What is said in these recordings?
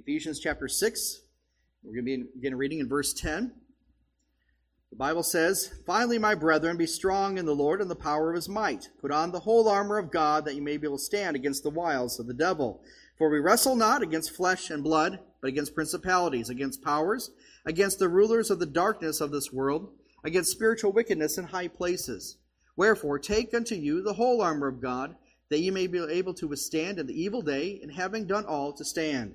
Ephesians chapter 6. We're going to be begin reading in verse 10. The Bible says, Finally, my brethren, be strong in the Lord and the power of his might. Put on the whole armor of God that you may be able to stand against the wiles of the devil. For we wrestle not against flesh and blood, but against principalities, against powers, against the rulers of the darkness of this world, against spiritual wickedness in high places. Wherefore, take unto you the whole armor of God, that ye may be able to withstand in the evil day, and having done all, to stand.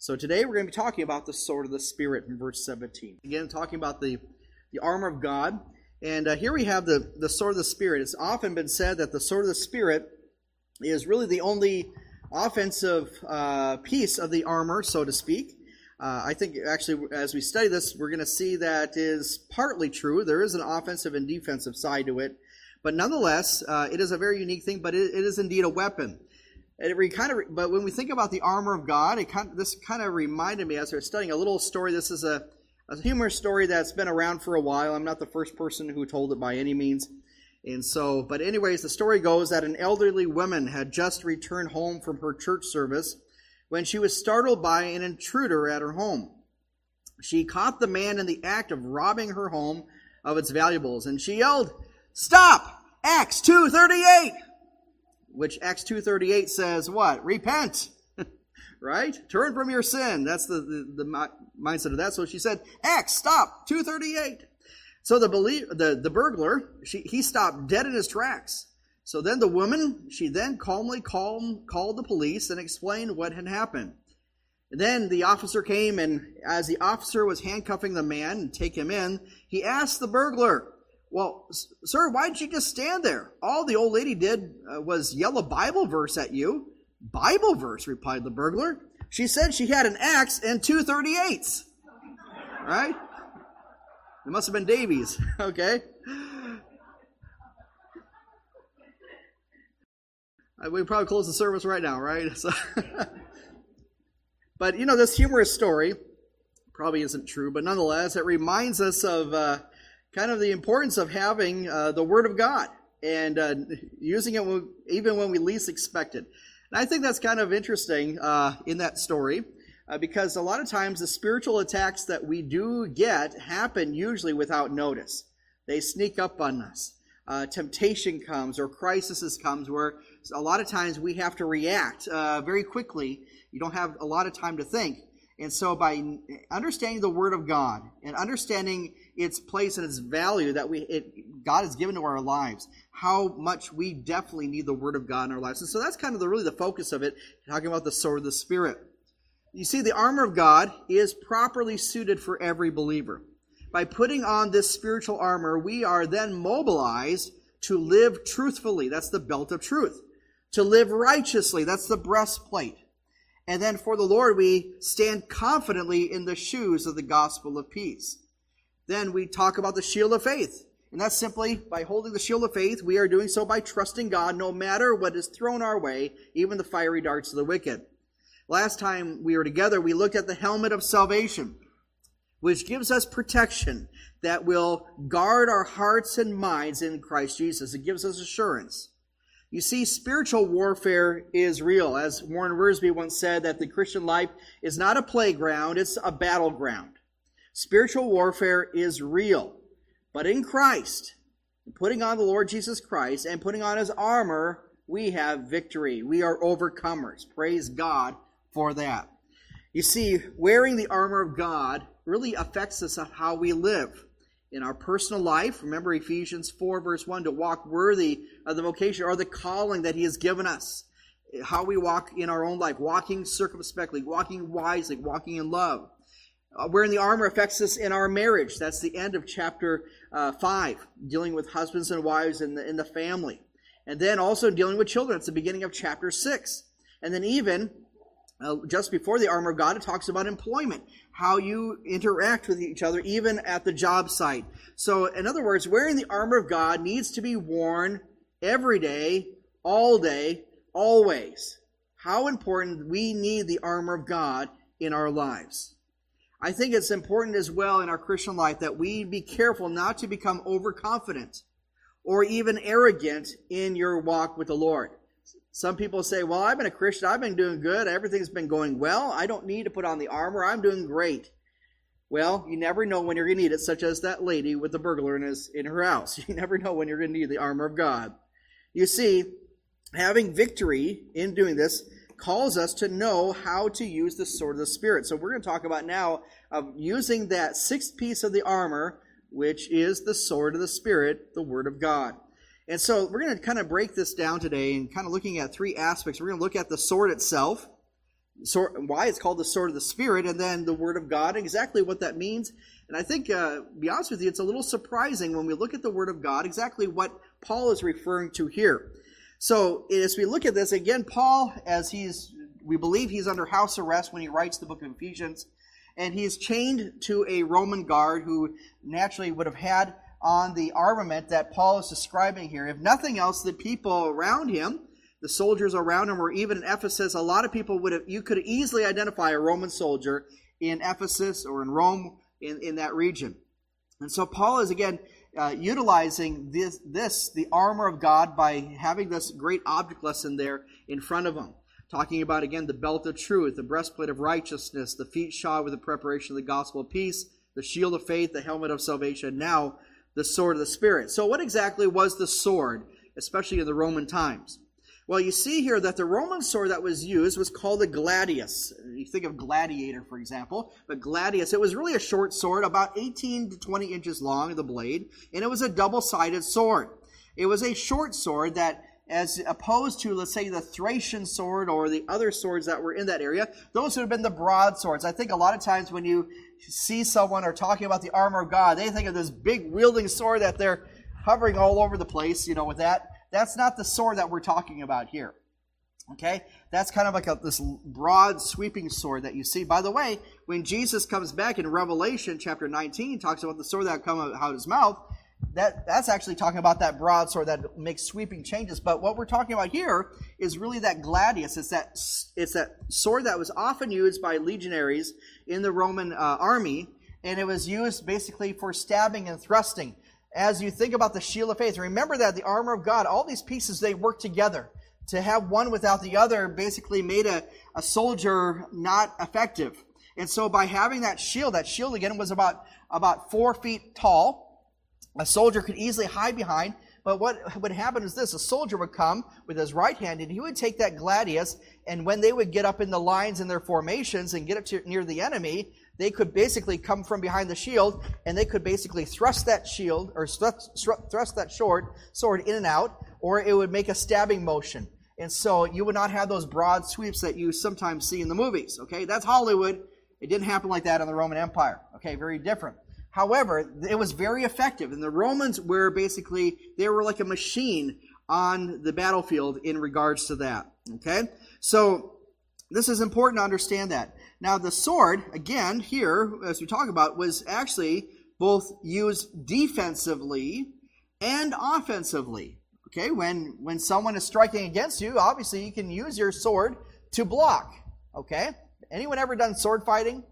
So today we're going to be talking about the sword of the Spirit in verse 17. Again, talking about the, the armor of God. And uh, here we have the, the sword of the Spirit. It's often been said that the sword of the Spirit is really the only offensive uh, piece of the armor, so to speak. Uh, I think actually, as we study this, we're going to see that is partly true. There is an offensive and defensive side to it, but nonetheless, uh, it is a very unique thing. But it, it is indeed a weapon. It kind of, but when we think about the armor of God, it kind of, this kind of reminded me as I was studying a little story. This is a a humorous story that's been around for a while. I'm not the first person who told it by any means. And so, but anyways, the story goes that an elderly woman had just returned home from her church service when she was startled by an intruder at her home. She caught the man in the act of robbing her home of its valuables and she yelled, Stop! Acts 238! Which Acts 238 says what? Repent! right? Turn from your sin. That's the, the, the mindset of that. So she said, Acts, stop, 238. So the, belie- the, the burglar, she, he stopped dead in his tracks. So then the woman, she then calmly calm, called the police and explained what had happened. Then the officer came, and as the officer was handcuffing the man and take him in, he asked the burglar, Well, sir, why didn't you just stand there? All the old lady did uh, was yell a Bible verse at you. Bible verse, replied the burglar. She said she had an axe and two 38s. Right? It must have been Davies. Okay. We probably close the service right now, right? So but you know, this humorous story probably isn't true, but nonetheless, it reminds us of uh, kind of the importance of having uh, the Word of God and uh, using it even when we least expect it. And I think that's kind of interesting uh, in that story uh, because a lot of times the spiritual attacks that we do get happen usually without notice. They sneak up on us. Uh, temptation comes or crisis comes where a lot of times we have to react uh, very quickly. You don't have a lot of time to think. And so by understanding the Word of God and understanding its place and its value that we it, God has given to our lives, how much we definitely need the Word of God in our lives. And so that's kind of the, really the focus of it, talking about the sword of the Spirit. You see, the armor of God is properly suited for every believer. By putting on this spiritual armor, we are then mobilized to live truthfully. That's the belt of truth. To live righteously. That's the breastplate. And then for the Lord, we stand confidently in the shoes of the gospel of peace. Then we talk about the shield of faith. And that's simply by holding the shield of faith, we are doing so by trusting God no matter what is thrown our way, even the fiery darts of the wicked. Last time we were together, we looked at the helmet of salvation, which gives us protection that will guard our hearts and minds in Christ Jesus. It gives us assurance. You see, spiritual warfare is real. As Warren Wiersbe once said, that the Christian life is not a playground, it's a battleground. Spiritual warfare is real. But in Christ, putting on the Lord Jesus Christ and putting on his armor, we have victory. We are overcomers. Praise God for that. You see, wearing the armor of God really affects us of how we live in our personal life. Remember Ephesians 4, verse 1 to walk worthy of the vocation or the calling that He has given us. How we walk in our own life, walking circumspectly, walking wisely, walking in love. Uh, wearing the armor affects us in our marriage. That's the end of chapter uh, 5, dealing with husbands and wives in the, in the family. And then also dealing with children. It's the beginning of chapter 6. And then even uh, just before the armor of God, it talks about employment, how you interact with each other, even at the job site. So, in other words, wearing the armor of God needs to be worn every day, all day, always. How important we need the armor of God in our lives. I think it's important as well in our Christian life that we be careful not to become overconfident or even arrogant in your walk with the Lord. Some people say, Well, I've been a Christian, I've been doing good, everything's been going well, I don't need to put on the armor, I'm doing great. Well, you never know when you're going to need it, such as that lady with the burglar in, his, in her house. You never know when you're going to need the armor of God. You see, having victory in doing this calls us to know how to use the sword of the Spirit. So we're going to talk about now of using that sixth piece of the armor, which is the sword of the Spirit, the Word of God. And so we're going to kind of break this down today and kind of looking at three aspects. We're going to look at the sword itself, sword, why it's called the sword of the Spirit, and then the Word of God, exactly what that means. And I think, uh, be honest with you, it's a little surprising when we look at the Word of God, exactly what Paul is referring to here. So as we look at this, again, Paul, as he's, we believe he's under house arrest when he writes the book of Ephesians, and he's chained to a Roman guard who naturally would have had on the armament that Paul is describing here. If nothing else, the people around him, the soldiers around him, or even in Ephesus, a lot of people would have, you could easily identify a Roman soldier in Ephesus or in Rome in, in that region. And so Paul is again uh, utilizing this, this, the armor of God, by having this great object lesson there in front of them. Talking about, again, the belt of truth, the breastplate of righteousness, the feet shod with the preparation of the gospel of peace, the shield of faith, the helmet of salvation. Now, the sword of the Spirit. So, what exactly was the sword, especially in the Roman times? Well, you see here that the Roman sword that was used was called a gladius. You think of gladiator, for example, but gladius, it was really a short sword, about 18 to 20 inches long, the blade, and it was a double sided sword. It was a short sword that, as opposed to, let's say, the Thracian sword or the other swords that were in that area, those would have been the broadswords. I think a lot of times when you see someone or talking about the armor of God, they think of this big wielding sword that they're hovering all over the place, you know, with that. That's not the sword that we're talking about here. Okay? That's kind of like a, this broad, sweeping sword that you see. By the way, when Jesus comes back in Revelation chapter 19, talks about the sword that come out of his mouth, that, that's actually talking about that broad sword that makes sweeping changes. But what we're talking about here is really that gladius. It's that, it's that sword that was often used by legionaries in the Roman uh, army, and it was used basically for stabbing and thrusting. As you think about the shield of faith, remember that the armor of God, all these pieces, they work together. To have one without the other basically made a, a soldier not effective. And so by having that shield, that shield again was about, about four feet tall, a soldier could easily hide behind. But what would happen is this a soldier would come with his right hand, and he would take that gladius, and when they would get up in the lines in their formations and get up to, near the enemy, they could basically come from behind the shield, and they could basically thrust that shield, or thrust, thrust that sword, sword in and out, or it would make a stabbing motion. And so you would not have those broad sweeps that you sometimes see in the movies. Okay, that's Hollywood. It didn't happen like that in the Roman Empire. Okay, very different. However, it was very effective. And the Romans were basically, they were like a machine on the battlefield in regards to that. Okay? So, this is important to understand that. Now, the sword, again, here, as we talk about, was actually both used defensively and offensively. Okay, when, when someone is striking against you, obviously you can use your sword to block. Okay? Anyone ever done sword fighting?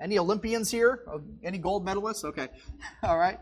Any Olympians here? Oh, any gold medalists? Okay. All right.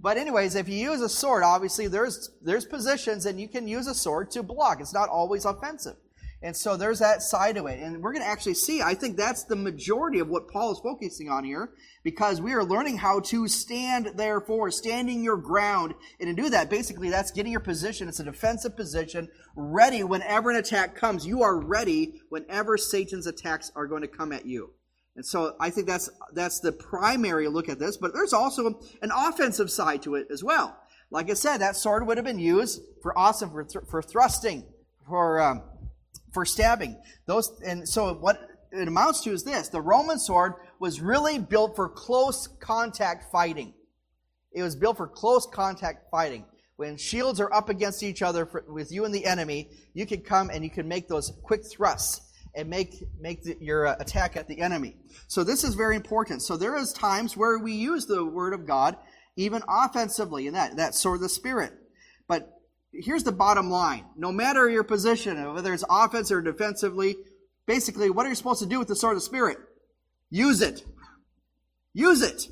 But anyways, if you use a sword, obviously there's there's positions and you can use a sword to block. It's not always offensive. And so there's that side of it. And we're going to actually see, I think that's the majority of what Paul is focusing on here, because we are learning how to stand therefore, standing your ground. And to do that, basically, that's getting your position. It's a defensive position, ready whenever an attack comes. You are ready whenever Satan's attacks are going to come at you. And so I think that's that's the primary look at this, but there's also an offensive side to it as well. Like I said, that sword would have been used for awesome for, for thrusting, for um, for stabbing. Those and so what it amounts to is this: the Roman sword was really built for close contact fighting. It was built for close contact fighting. When shields are up against each other for, with you and the enemy, you can come and you can make those quick thrusts and make make the, your uh, attack at the enemy. So this is very important. So there is times where we use the word of God even offensively in that that sword of the spirit. But here's the bottom line: no matter your position, whether it's offense or defensively, basically, what are you supposed to do with the sword of the spirit? Use it. Use it.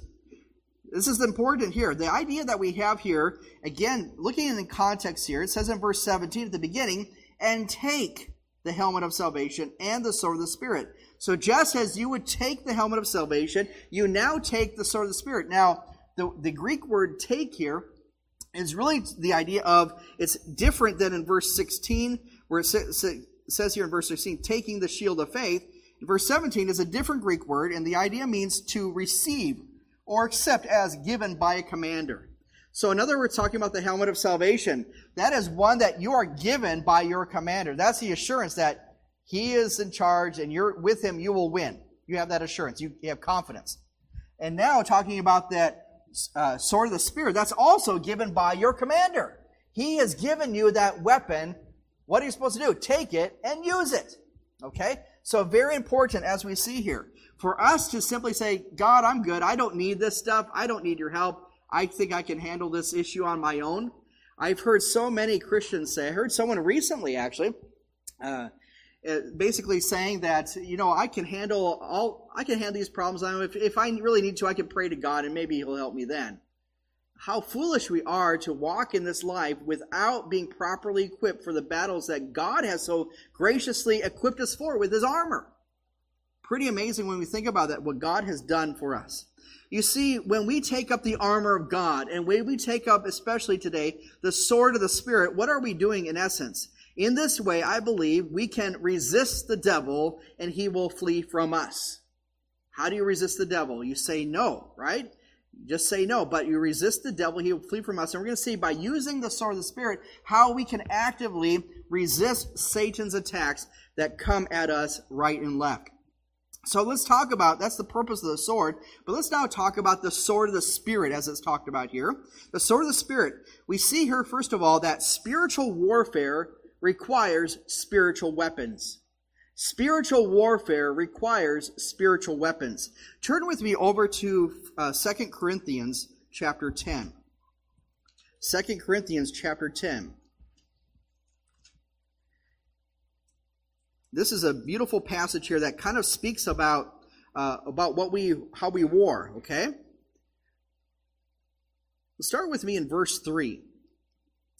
This is important here. The idea that we have here, again, looking in the context here, it says in verse 17 at the beginning, and take the helmet of salvation and the sword of the Spirit. So just as you would take the helmet of salvation, you now take the sword of the Spirit. Now, the, the Greek word take here is really the idea of it's different than in verse 16, where it says, here in verse 16, taking the shield of faith. Verse 17 is a different Greek word, and the idea means to receive or accept as given by a commander. So, in other words, talking about the helmet of salvation, that is one that you are given by your commander. That's the assurance that he is in charge and you're with him, you will win. You have that assurance. You have confidence. And now, talking about that uh, sword of the Spirit, that's also given by your commander. He has given you that weapon. What are you supposed to do? Take it and use it. Okay? So, very important as we see here. For us to simply say, God, I'm good. I don't need this stuff. I don't need your help. I think I can handle this issue on my own. I've heard so many Christians say, I heard someone recently actually, uh, Uh, basically saying that, you know, I can handle all, I can handle these problems. I if if I really need to, I can pray to God and maybe He'll help me then. How foolish we are to walk in this life without being properly equipped for the battles that God has so graciously equipped us for with His armor. Pretty amazing when we think about that, what God has done for us. You see, when we take up the armor of God, and when we take up, especially today, the sword of the Spirit, what are we doing in essence? In this way, I believe we can resist the devil and he will flee from us. How do you resist the devil? You say no, right? Just say no, but you resist the devil, he will flee from us. And we're going to see by using the sword of the Spirit how we can actively resist Satan's attacks that come at us right and left. So let's talk about that's the purpose of the sword, but let's now talk about the sword of the Spirit as it's talked about here. The sword of the Spirit. We see here, first of all, that spiritual warfare requires spiritual weapons. Spiritual warfare requires spiritual weapons. Turn with me over to uh, 2 Corinthians chapter 10. 2 Corinthians chapter 10. This is a beautiful passage here that kind of speaks about uh, about what we how we war. Okay, start with me in verse three.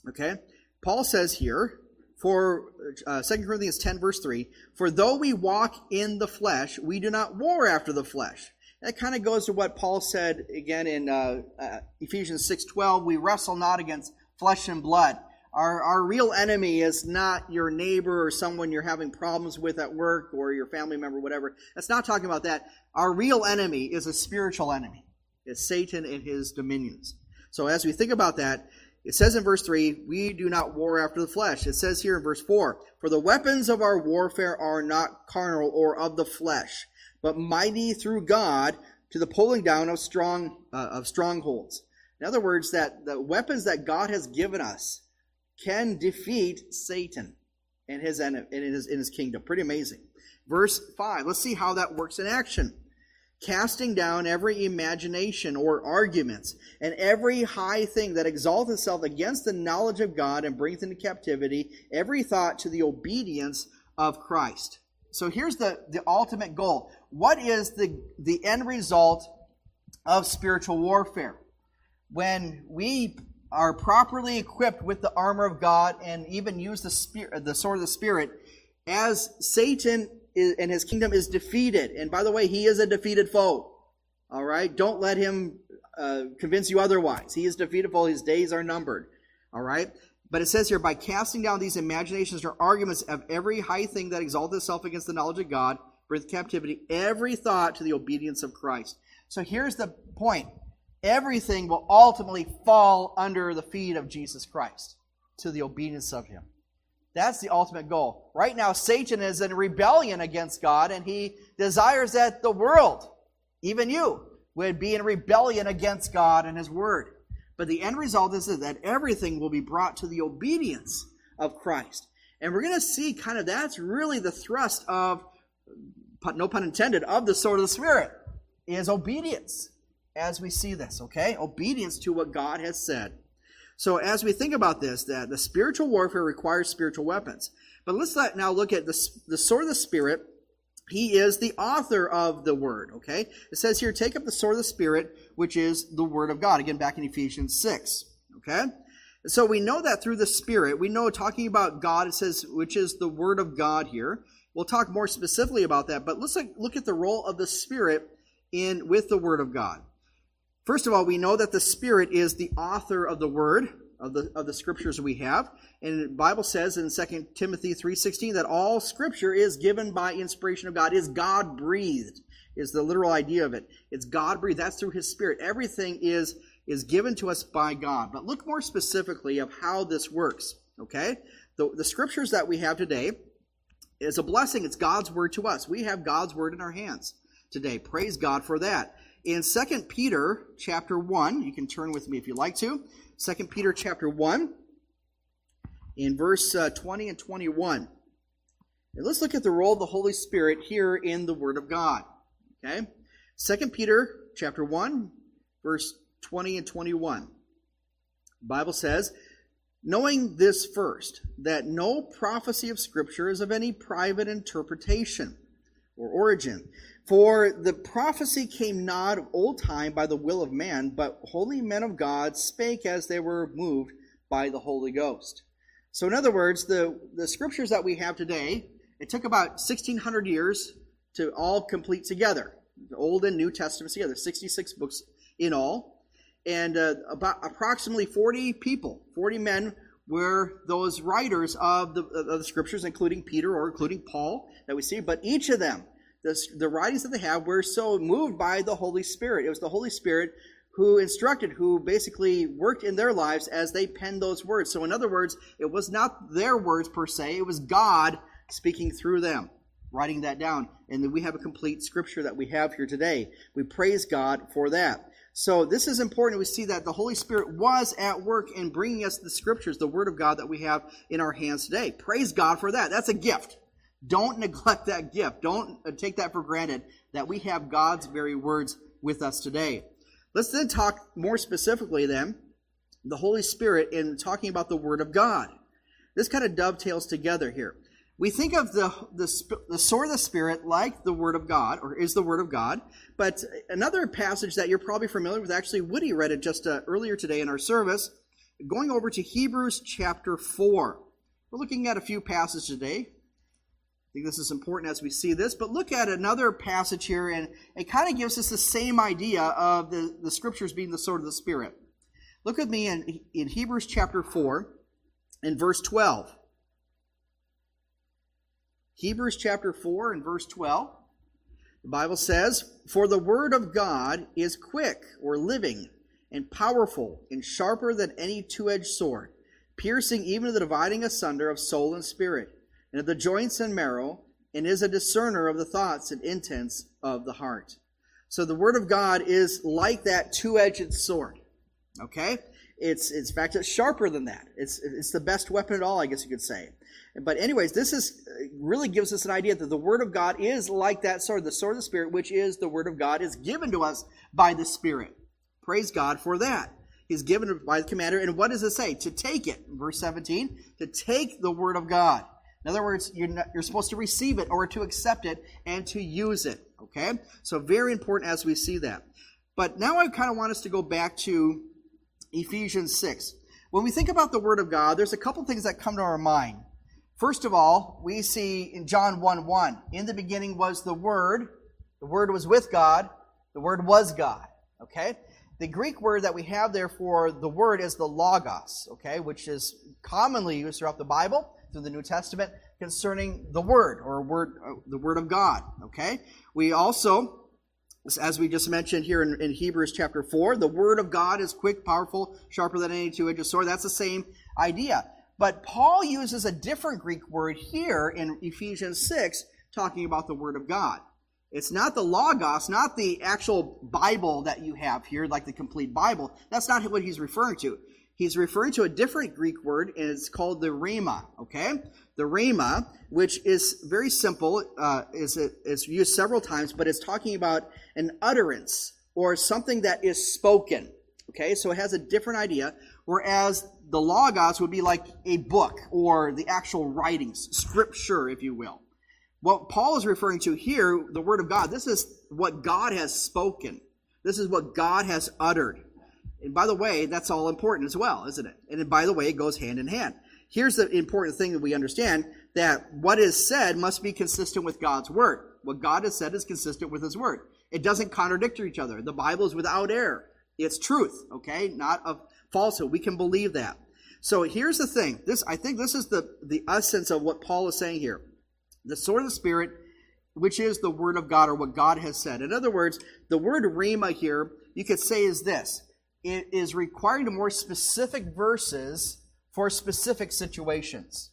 Okay, Paul says here for uh, 2 Corinthians 10, verse 3 For though we walk in the flesh, we do not war after the flesh. That kind of goes to what Paul said again in uh, uh, Ephesians 6:12. We wrestle not against flesh and blood, our, our real enemy is not your neighbor or someone you're having problems with at work or your family member, whatever. That's not talking about that. Our real enemy is a spiritual enemy. It's Satan and his dominions. So as we think about that, it says in verse 3, we do not war after the flesh. It says here in verse 4, for the weapons of our warfare are not carnal or of the flesh, but mighty through God to the pulling down of strong uh, of strongholds. In other words, that the weapons that God has given us can defeat Satan and his, in his, in his kingdom. Pretty amazing. Verse 5, let's see how that works in action. Casting down every imagination or arguments and every high thing that exalts itself against the knowledge of God and brings into captivity every thought to the obedience of Christ. So here's the, the ultimate goal. What is the, the end result of spiritual warfare? When we are properly equipped with the armor of God and even use the spirit, the sword of the Spirit, as Satan is, and his kingdom is defeated. And by the way, he is a defeated foe. All right, don't let him uh, convince you otherwise. He is defeated foe. His days are numbered. All right. But it says here, by casting down these imaginations or arguments of every high thing that exalts itself against the knowledge of God, bring captivity every thought to the obedience of Christ. So here's the point everything will ultimately fall under the feet of Jesus Christ to the obedience of Him. That's the ultimate goal. Right now, Satan is in rebellion against God, and he desires that the world, even you, would be in rebellion against God and His Word. But the end result is that everything will be brought to the obedience of Christ. And we're going to see kind of that's really the thrust of no pun intended, of the sword of the Spirit is obedience as we see this, okay? Obedience to what God has said. So as we think about this, that the spiritual warfare requires spiritual weapons. But let's now look at the, the sword of the Spirit. He is the author of the word, okay? It says here, take up the sword of the Spirit, which is the word of God. Again, back in Ephesians 6, okay? So we know that through the Spirit, we know talking about God, it says, which is the word of God here. We'll talk more specifically about that, but let's look at the role of the Spirit in with the word of God. First of all, we know that the Spirit is the author of the Word, of the, of the scriptures we have. And the Bible says in 2 Timothy 3.16 that all scripture is given by inspiration of God, is God breathed, is the literal idea of it. It's God breathed. That's through His Spirit. Everything is, is given to us by God. But look more specifically of how this works, okay? The, the scriptures that we have today is a blessing. It's God's word to us. We have God's word in our hands today. Praise God for that in 2 Peter chapter 1, you can turn with me if you like to. 2 Peter chapter 1, in verse uh, 20 and 21. And let's look at the role of the Holy Spirit here in the Word of God. Okay? 2 Peter chapter 1, verse 20 and 21. The Bible says, Knowing this first, that no prophecy of Scripture is of any private interpretation or origin. For the prophecy came not of old time by the will of man, but holy men of God spake as they were moved by the Holy Ghost. So, in other words, the, the scriptures that we have today, it took about 1600 years to all complete together. The Old and New Testaments together, 66 books in all. And uh, about approximately 40 people, 40 men, were those writers of the, of the scriptures, including Peter or including Paul that we see. But each of them, the, the writings that they have were so moved by the Holy Spirit. It was the Holy Spirit who instructed, who basically worked in their lives as they penned those words. So, in other words, it was not their words per se, it was God speaking through them, writing that down. And then we have a complete scripture that we have here today. We praise God for that. So, this is important. We see that the Holy Spirit was at work in bringing us the scriptures, the Word of God that we have in our hands today. Praise God for that. That's a gift. Don't neglect that gift. Don't uh, take that for granted that we have God's very words with us today. Let's then talk more specifically then the Holy Spirit in talking about the Word of God. This kind of dovetails together here. We think of the, the, the sword of the Spirit like the Word of God, or is the Word of God. But another passage that you're probably familiar with, actually, Woody read it just uh, earlier today in our service, going over to Hebrews chapter 4. We're looking at a few passages today think this is important as we see this. But look at another passage here, and it kind of gives us the same idea of the, the scriptures being the sword of the Spirit. Look with me in, in Hebrews chapter 4 in verse 12. Hebrews chapter 4 and verse 12. The Bible says, For the word of God is quick or living and powerful and sharper than any two edged sword, piercing even to the dividing asunder of soul and spirit and of the joints and marrow, and is a discerner of the thoughts and intents of the heart. So the Word of God is like that two-edged sword. Okay? It's, it's in fact, it's sharper than that. It's, it's the best weapon at all, I guess you could say. But anyways, this is really gives us an idea that the Word of God is like that sword, the sword of the Spirit, which is the Word of God, is given to us by the Spirit. Praise God for that. He's given by the commander. And what does it say? To take it. Verse 17. To take the Word of God. In other words, you're, not, you're supposed to receive it or to accept it and to use it. Okay? So, very important as we see that. But now I kind of want us to go back to Ephesians 6. When we think about the Word of God, there's a couple things that come to our mind. First of all, we see in John 1 1, in the beginning was the Word, the Word was with God, the Word was God. Okay? The Greek word that we have there for the Word is the Logos, okay, which is commonly used throughout the Bible through the New Testament concerning the Word or word, uh, the Word of God. Okay, we also, as we just mentioned here in, in Hebrews chapter four, the Word of God is quick, powerful, sharper than any two-edged sword. That's the same idea. But Paul uses a different Greek word here in Ephesians six, talking about the Word of God. It's not the Logos, not the actual Bible that you have here, like the complete Bible. That's not what he's referring to. He's referring to a different Greek word, and it's called the rhema, okay? The rhema, which is very simple, uh, is, is used several times, but it's talking about an utterance or something that is spoken, okay? So it has a different idea, whereas the logos would be like a book or the actual writings, scripture, if you will. What Paul is referring to here, the Word of God, this is what God has spoken. This is what God has uttered. And by the way, that's all important as well, isn't it? And by the way, it goes hand in hand. Here's the important thing that we understand that what is said must be consistent with God's word. What God has said is consistent with his word. It doesn't contradict each other. The Bible is without error. It's truth, okay? Not of falsehood. We can believe that. So here's the thing. This I think this is the, the essence of what Paul is saying here. The sword of the Spirit, which is the word of God or what God has said. In other words, the word rhema here, you could say is this it is requiring more specific verses for specific situations.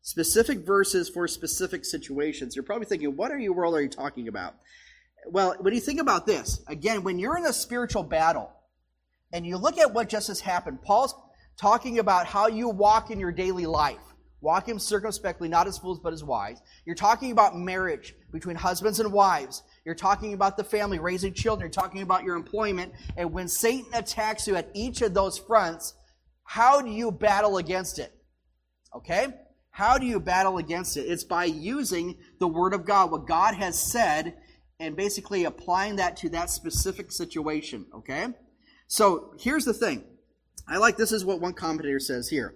Specific verses for specific situations. You're probably thinking, what are you world are you talking about? Well, when you think about this, again, when you're in a spiritual battle and you look at what just has happened, Paul's talking about how you walk in your daily life. Walk him circumspectly, not as fools, but as wise. You're talking about marriage between husbands and wives. You're talking about the family, raising children. You're talking about your employment. And when Satan attacks you at each of those fronts, how do you battle against it? Okay? How do you battle against it? It's by using the Word of God, what God has said, and basically applying that to that specific situation. Okay? So here's the thing. I like this is what one commentator says here.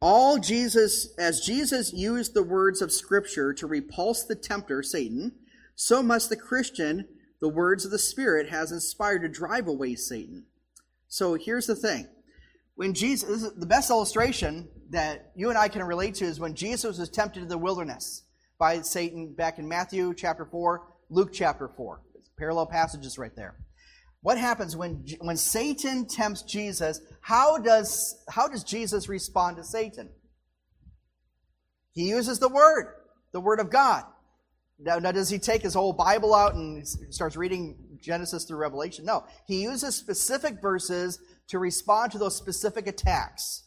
All Jesus, as Jesus used the words of Scripture to repulse the tempter, Satan, so must the Christian, the words of the Spirit, has inspired to drive away Satan. So here's the thing. When Jesus, the best illustration that you and I can relate to is when Jesus was tempted in the wilderness by Satan back in Matthew chapter 4, Luke chapter 4. There's parallel passages right there. What happens when, when Satan tempts Jesus? How does, how does Jesus respond to Satan? He uses the Word, the Word of God. Now, now, does he take his whole Bible out and starts reading Genesis through Revelation? No. He uses specific verses to respond to those specific attacks.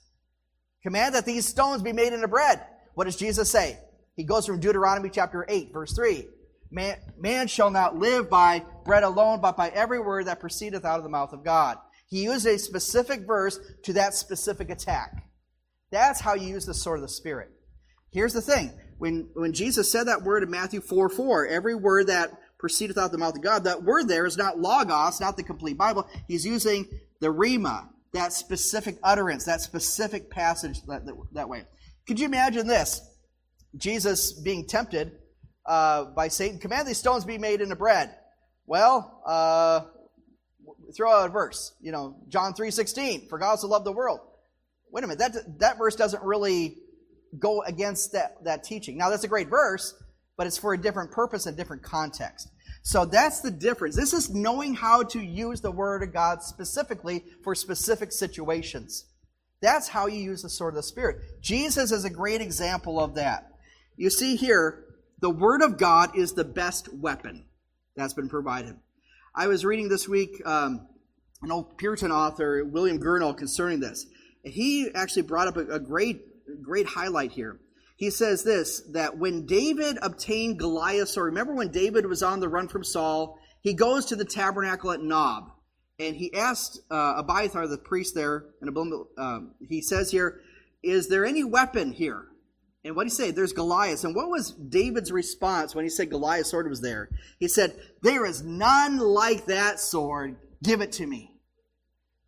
Command that these stones be made into bread. What does Jesus say? He goes from Deuteronomy chapter 8, verse 3. Man, man shall not live by bread alone, but by every word that proceedeth out of the mouth of God. He used a specific verse to that specific attack. That's how you use the sword of the Spirit. Here's the thing when, when Jesus said that word in Matthew 4 4, every word that proceedeth out of the mouth of God, that word there is not logos, not the complete Bible. He's using the rhema, that specific utterance, that specific passage that, that, that way. Could you imagine this? Jesus being tempted uh, by Satan, command these stones be made into bread. Well, uh, throw out a verse. You know, John 3.16, for God so loved the world. Wait a minute, that, that verse doesn't really go against that, that teaching. Now, that's a great verse, but it's for a different purpose and different context. So that's the difference. This is knowing how to use the Word of God specifically for specific situations. That's how you use the sword of the Spirit. Jesus is a great example of that. You see here, the Word of God is the best weapon that's been provided. I was reading this week um, an old Puritan author, William Gurnall, concerning this. He actually brought up a, a great great highlight here. He says this that when David obtained Goliath, so remember when David was on the run from Saul, he goes to the tabernacle at Nob and he asked uh, Abiathar, the priest there, and um, he says here, Is there any weapon here? And what did he say? There's Goliath. And what was David's response when he said Goliath's sword was there? He said, There is none like that sword. Give it to me.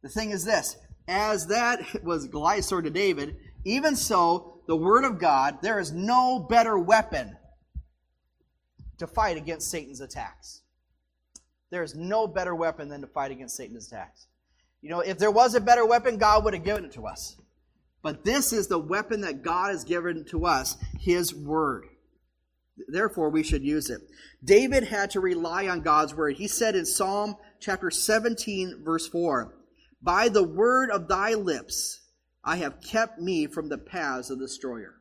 The thing is this as that was Goliath's sword to David, even so, the Word of God, there is no better weapon to fight against Satan's attacks. There is no better weapon than to fight against Satan's attacks. You know, if there was a better weapon, God would have given it to us. But this is the weapon that God has given to us, His Word. Therefore, we should use it. David had to rely on God's Word. He said in Psalm chapter 17, verse 4, By the word of thy lips, I have kept me from the paths of the destroyer.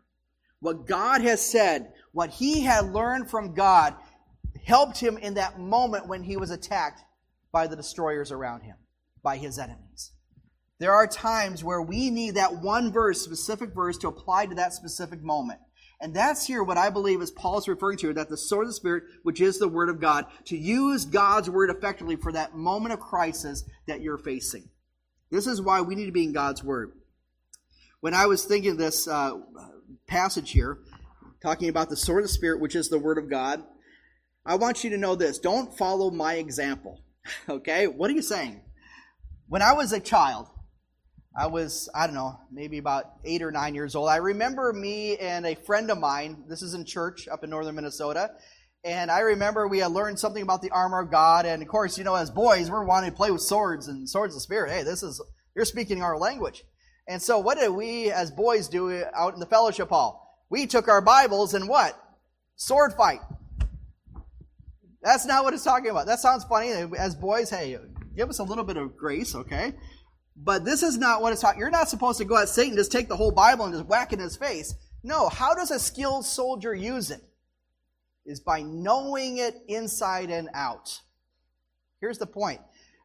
What God has said, what he had learned from God, helped him in that moment when he was attacked by the destroyers around him, by his enemies. There are times where we need that one verse, specific verse, to apply to that specific moment. And that's here what I believe is Paul's referring to, that the sword of the Spirit, which is the Word of God, to use God's Word effectively for that moment of crisis that you're facing. This is why we need to be in God's Word. When I was thinking this uh, passage here, talking about the sword of the Spirit, which is the Word of God, I want you to know this. Don't follow my example. Okay? What are you saying? When I was a child, I was, I don't know, maybe about eight or nine years old. I remember me and a friend of mine, this is in church up in northern Minnesota, and I remember we had learned something about the armor of God. And of course, you know, as boys, we're wanting to play with swords and swords of spirit. Hey, this is, you're speaking our language. And so, what did we as boys do out in the fellowship hall? We took our Bibles and what? Sword fight. That's not what it's talking about. That sounds funny. As boys, hey, give us a little bit of grace, okay? But this is not what it's talking. You're not supposed to go at Satan, just take the whole Bible and just whack in his face. No, how does a skilled soldier use it? Is by knowing it inside and out. Here's the point.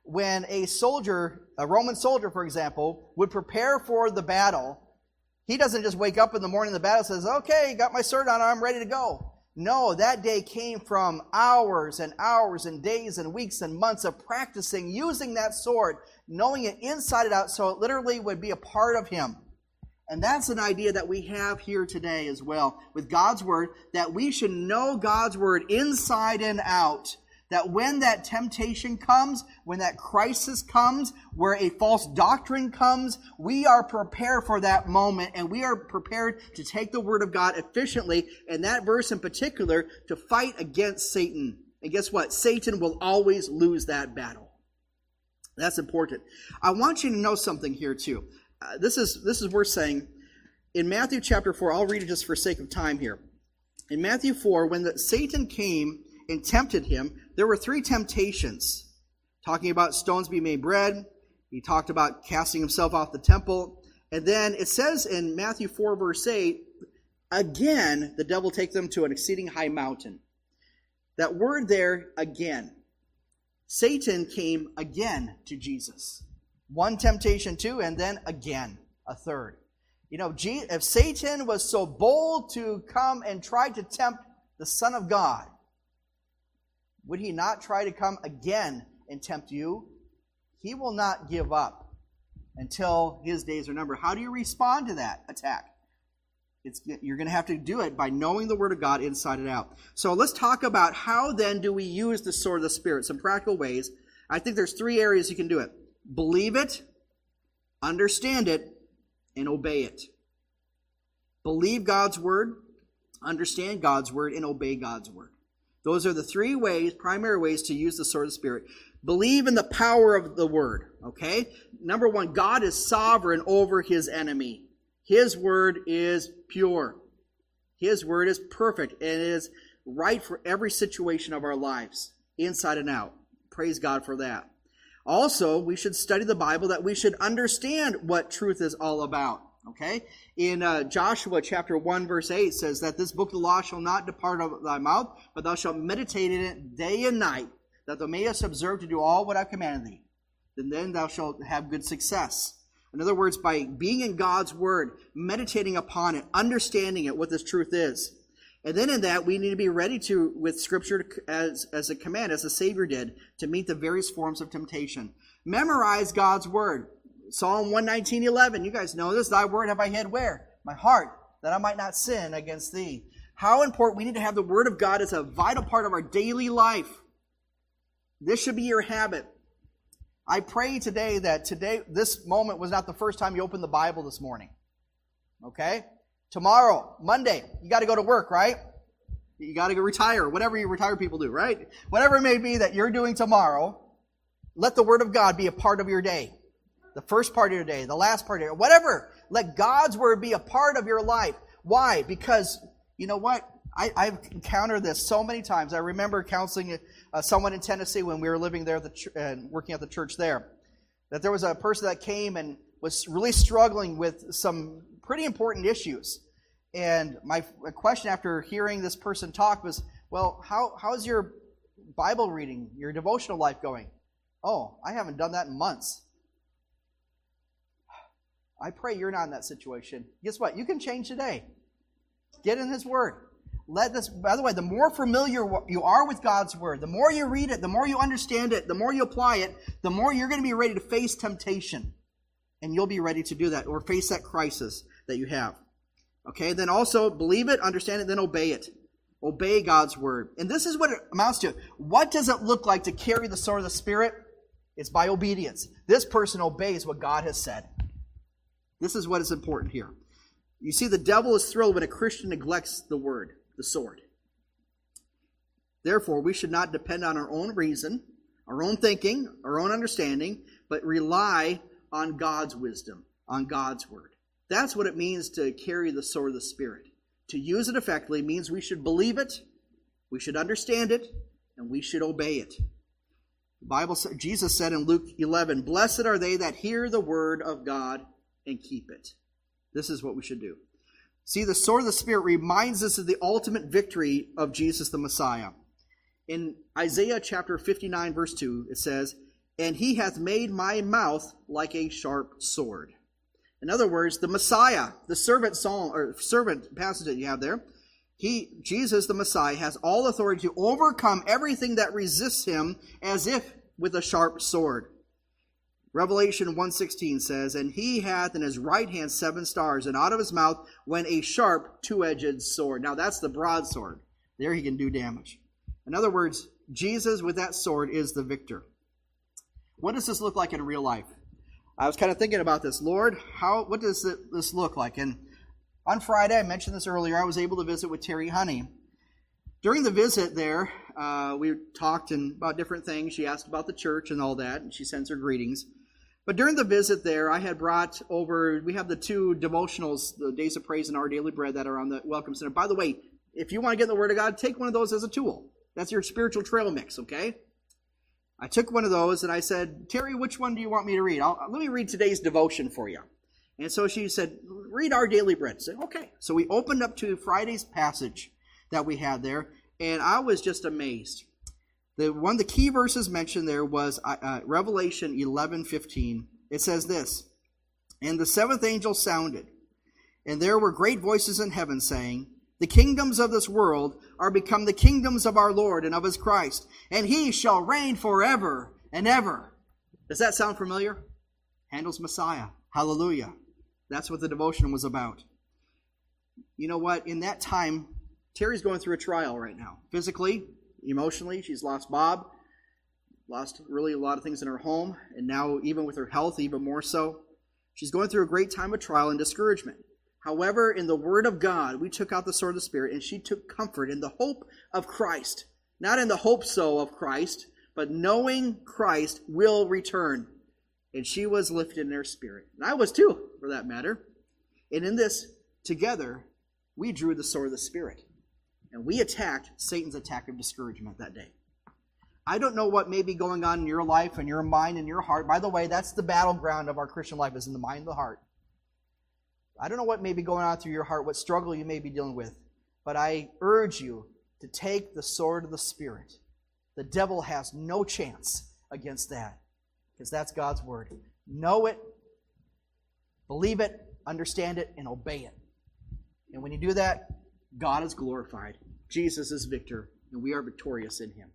When a soldier, a Roman soldier, for example, would prepare for the battle, he doesn't just wake up in the morning of the battle says, Okay, got my sword on, I'm ready to go. No, that day came from hours and hours and days and weeks and months of practicing using that sword, knowing it inside and out, so it literally would be a part of him. And that's an idea that we have here today as well with God's Word, that we should know God's Word inside and out that when that temptation comes, when that crisis comes, where a false doctrine comes, we are prepared for that moment and we are prepared to take the word of God efficiently, and that verse in particular, to fight against Satan. And guess what? Satan will always lose that battle. That's important. I want you to know something here too. Uh, this is this is worth saying. In Matthew chapter 4, I'll read it just for sake of time here. In Matthew 4, when the, Satan came and tempted him, there were three temptations. Talking about stones being made bread. He talked about casting himself off the temple. And then it says in Matthew 4, verse 8, again, the devil take them to an exceeding high mountain. That word there, again. Satan came again to Jesus. One temptation, two, and then again, a third. You know, if Satan was so bold to come and try to tempt the Son of God, would he not try to come again and tempt you? He will not give up until his days are numbered. How do you respond to that attack? It's, you're going to have to do it by knowing the Word of God inside and out. So let's talk about how then do we use the sword of the Spirit? Some practical ways. I think there's three areas you can do it believe it, understand it, and obey it. Believe God's Word, understand God's Word, and obey God's Word. Those are the three ways, primary ways to use the sword of the Spirit. Believe in the power of the word, okay? Number one, God is sovereign over his enemy. His word is pure. His word is perfect and it is right for every situation of our lives, inside and out. Praise God for that. Also, we should study the Bible that we should understand what truth is all about. Okay? In uh, Joshua chapter 1, verse 8 says that this book of the law shall not depart out of thy mouth, but thou shalt meditate in it day and night, that thou mayest observe to do all what I commanded thee. And then thou shalt have good success. In other words, by being in God's word, meditating upon it, understanding it, what this truth is. And then in that, we need to be ready to, with Scripture as, as a command, as the Savior did, to meet the various forms of temptation. Memorize God's word. Psalm 119, 11. You guys know this. Thy word have I hid where? My heart, that I might not sin against thee. How important we need to have the word of God as a vital part of our daily life. This should be your habit. I pray today that today, this moment was not the first time you opened the Bible this morning. Okay? Tomorrow, Monday, you got to go to work, right? You got to go retire, whatever you retired people do, right? Whatever it may be that you're doing tomorrow, let the Word of God be a part of your day the first part of your day, the last part of your whatever. Let God's word be a part of your life. Why? Because you know what? I, have encountered this so many times. I remember counseling uh, someone in Tennessee when we were living there the and working at the church there. That there was a person that came and was really struggling with some pretty important issues. And my question after hearing this person talk was, well, how, how's your Bible reading, your devotional life going? Oh, I haven't done that in months. I pray you're not in that situation. Guess what? You can change today. Get in His Word. Let this, by the way, the more familiar you are with God's Word, the more you read it, the more you understand it, the more you apply it, the more you're going to be ready to face temptation. And you'll be ready to do that or face that crisis that you have. Okay, then also believe it, understand it, then obey it. Obey God's Word. And this is what it amounts to. What does it look like to carry the sword of the Spirit? It's by obedience. This person obeys what God has said. This is what is important here. You see, the devil is thrilled when a Christian neglects the word, the sword. Therefore, we should not depend on our own reason, our own thinking, our own understanding, but rely on God's wisdom, on God's word. That's what it means to carry the sword of the Spirit. To use it effectively means we should believe it, we should understand it, and we should obey it. The Bible Jesus said in Luke 11, "Blessed are they that hear the word of God and keep it." This is what we should do. See, the sword of the Spirit reminds us of the ultimate victory of Jesus the Messiah. In Isaiah chapter 59, verse 2, it says, And he hath made my mouth like a sharp sword. In other words, the Messiah, the servant psalm or servant passage that you have there, he, Jesus the Messiah, has all authority to overcome everything that resists him as if with a sharp sword. Revelation 1:16 says, "And he hath in his right hand seven stars, and out of his mouth went a sharp two-edged sword." Now that's the broadsword. There he can do damage. In other words, Jesus with that sword is the victor. What does this look like in real life? I was kind of thinking about this. Lord, how what does this look like? And on Friday, I mentioned this earlier, I was able to visit with Terry Honey. During the visit there, uh, we talked and about different things. She asked about the church and all that, and she sends her greetings. But during the visit there, I had brought over, we have the two devotionals, the Days of Praise and Our Daily Bread, that are on the Welcome Center. By the way, if you want to get the Word of God, take one of those as a tool. That's your spiritual trail mix, okay? I took one of those and I said, Terry, which one do you want me to read? I'll, let me read today's devotion for you. And so she said, read Our Daily Bread. I said, okay. So we opened up to Friday's passage that we had there, and I was just amazed. The one of the key verses mentioned there was uh, uh, Revelation 11:15. It says this, "And the seventh angel sounded, and there were great voices in heaven saying, The kingdoms of this world are become the kingdoms of our Lord and of his Christ, and he shall reign forever and ever." Does that sound familiar? Handel's Messiah. Hallelujah. That's what the devotion was about. You know what? In that time, Terry's going through a trial right now. Physically, emotionally. She's lost Bob, lost really a lot of things in her home, and now, even with her health, even more so. She's going through a great time of trial and discouragement. However, in the Word of God, we took out the sword of the Spirit, and she took comfort in the hope of Christ. Not in the hope so of Christ, but knowing Christ will return. And she was lifted in her spirit. And I was too, for that matter. And in this, together, we drew the sword of the Spirit. And we attacked Satan's attack of discouragement that day. I don't know what may be going on in your life and your mind and your heart. By the way, that's the battleground of our Christian life, is in the mind and the heart. I don't know what may be going on through your heart, what struggle you may be dealing with, but I urge you to take the sword of the Spirit. The devil has no chance against that because that's God's word. Know it, believe it, understand it, and obey it. And when you do that, God is glorified. Jesus is victor, and we are victorious in him.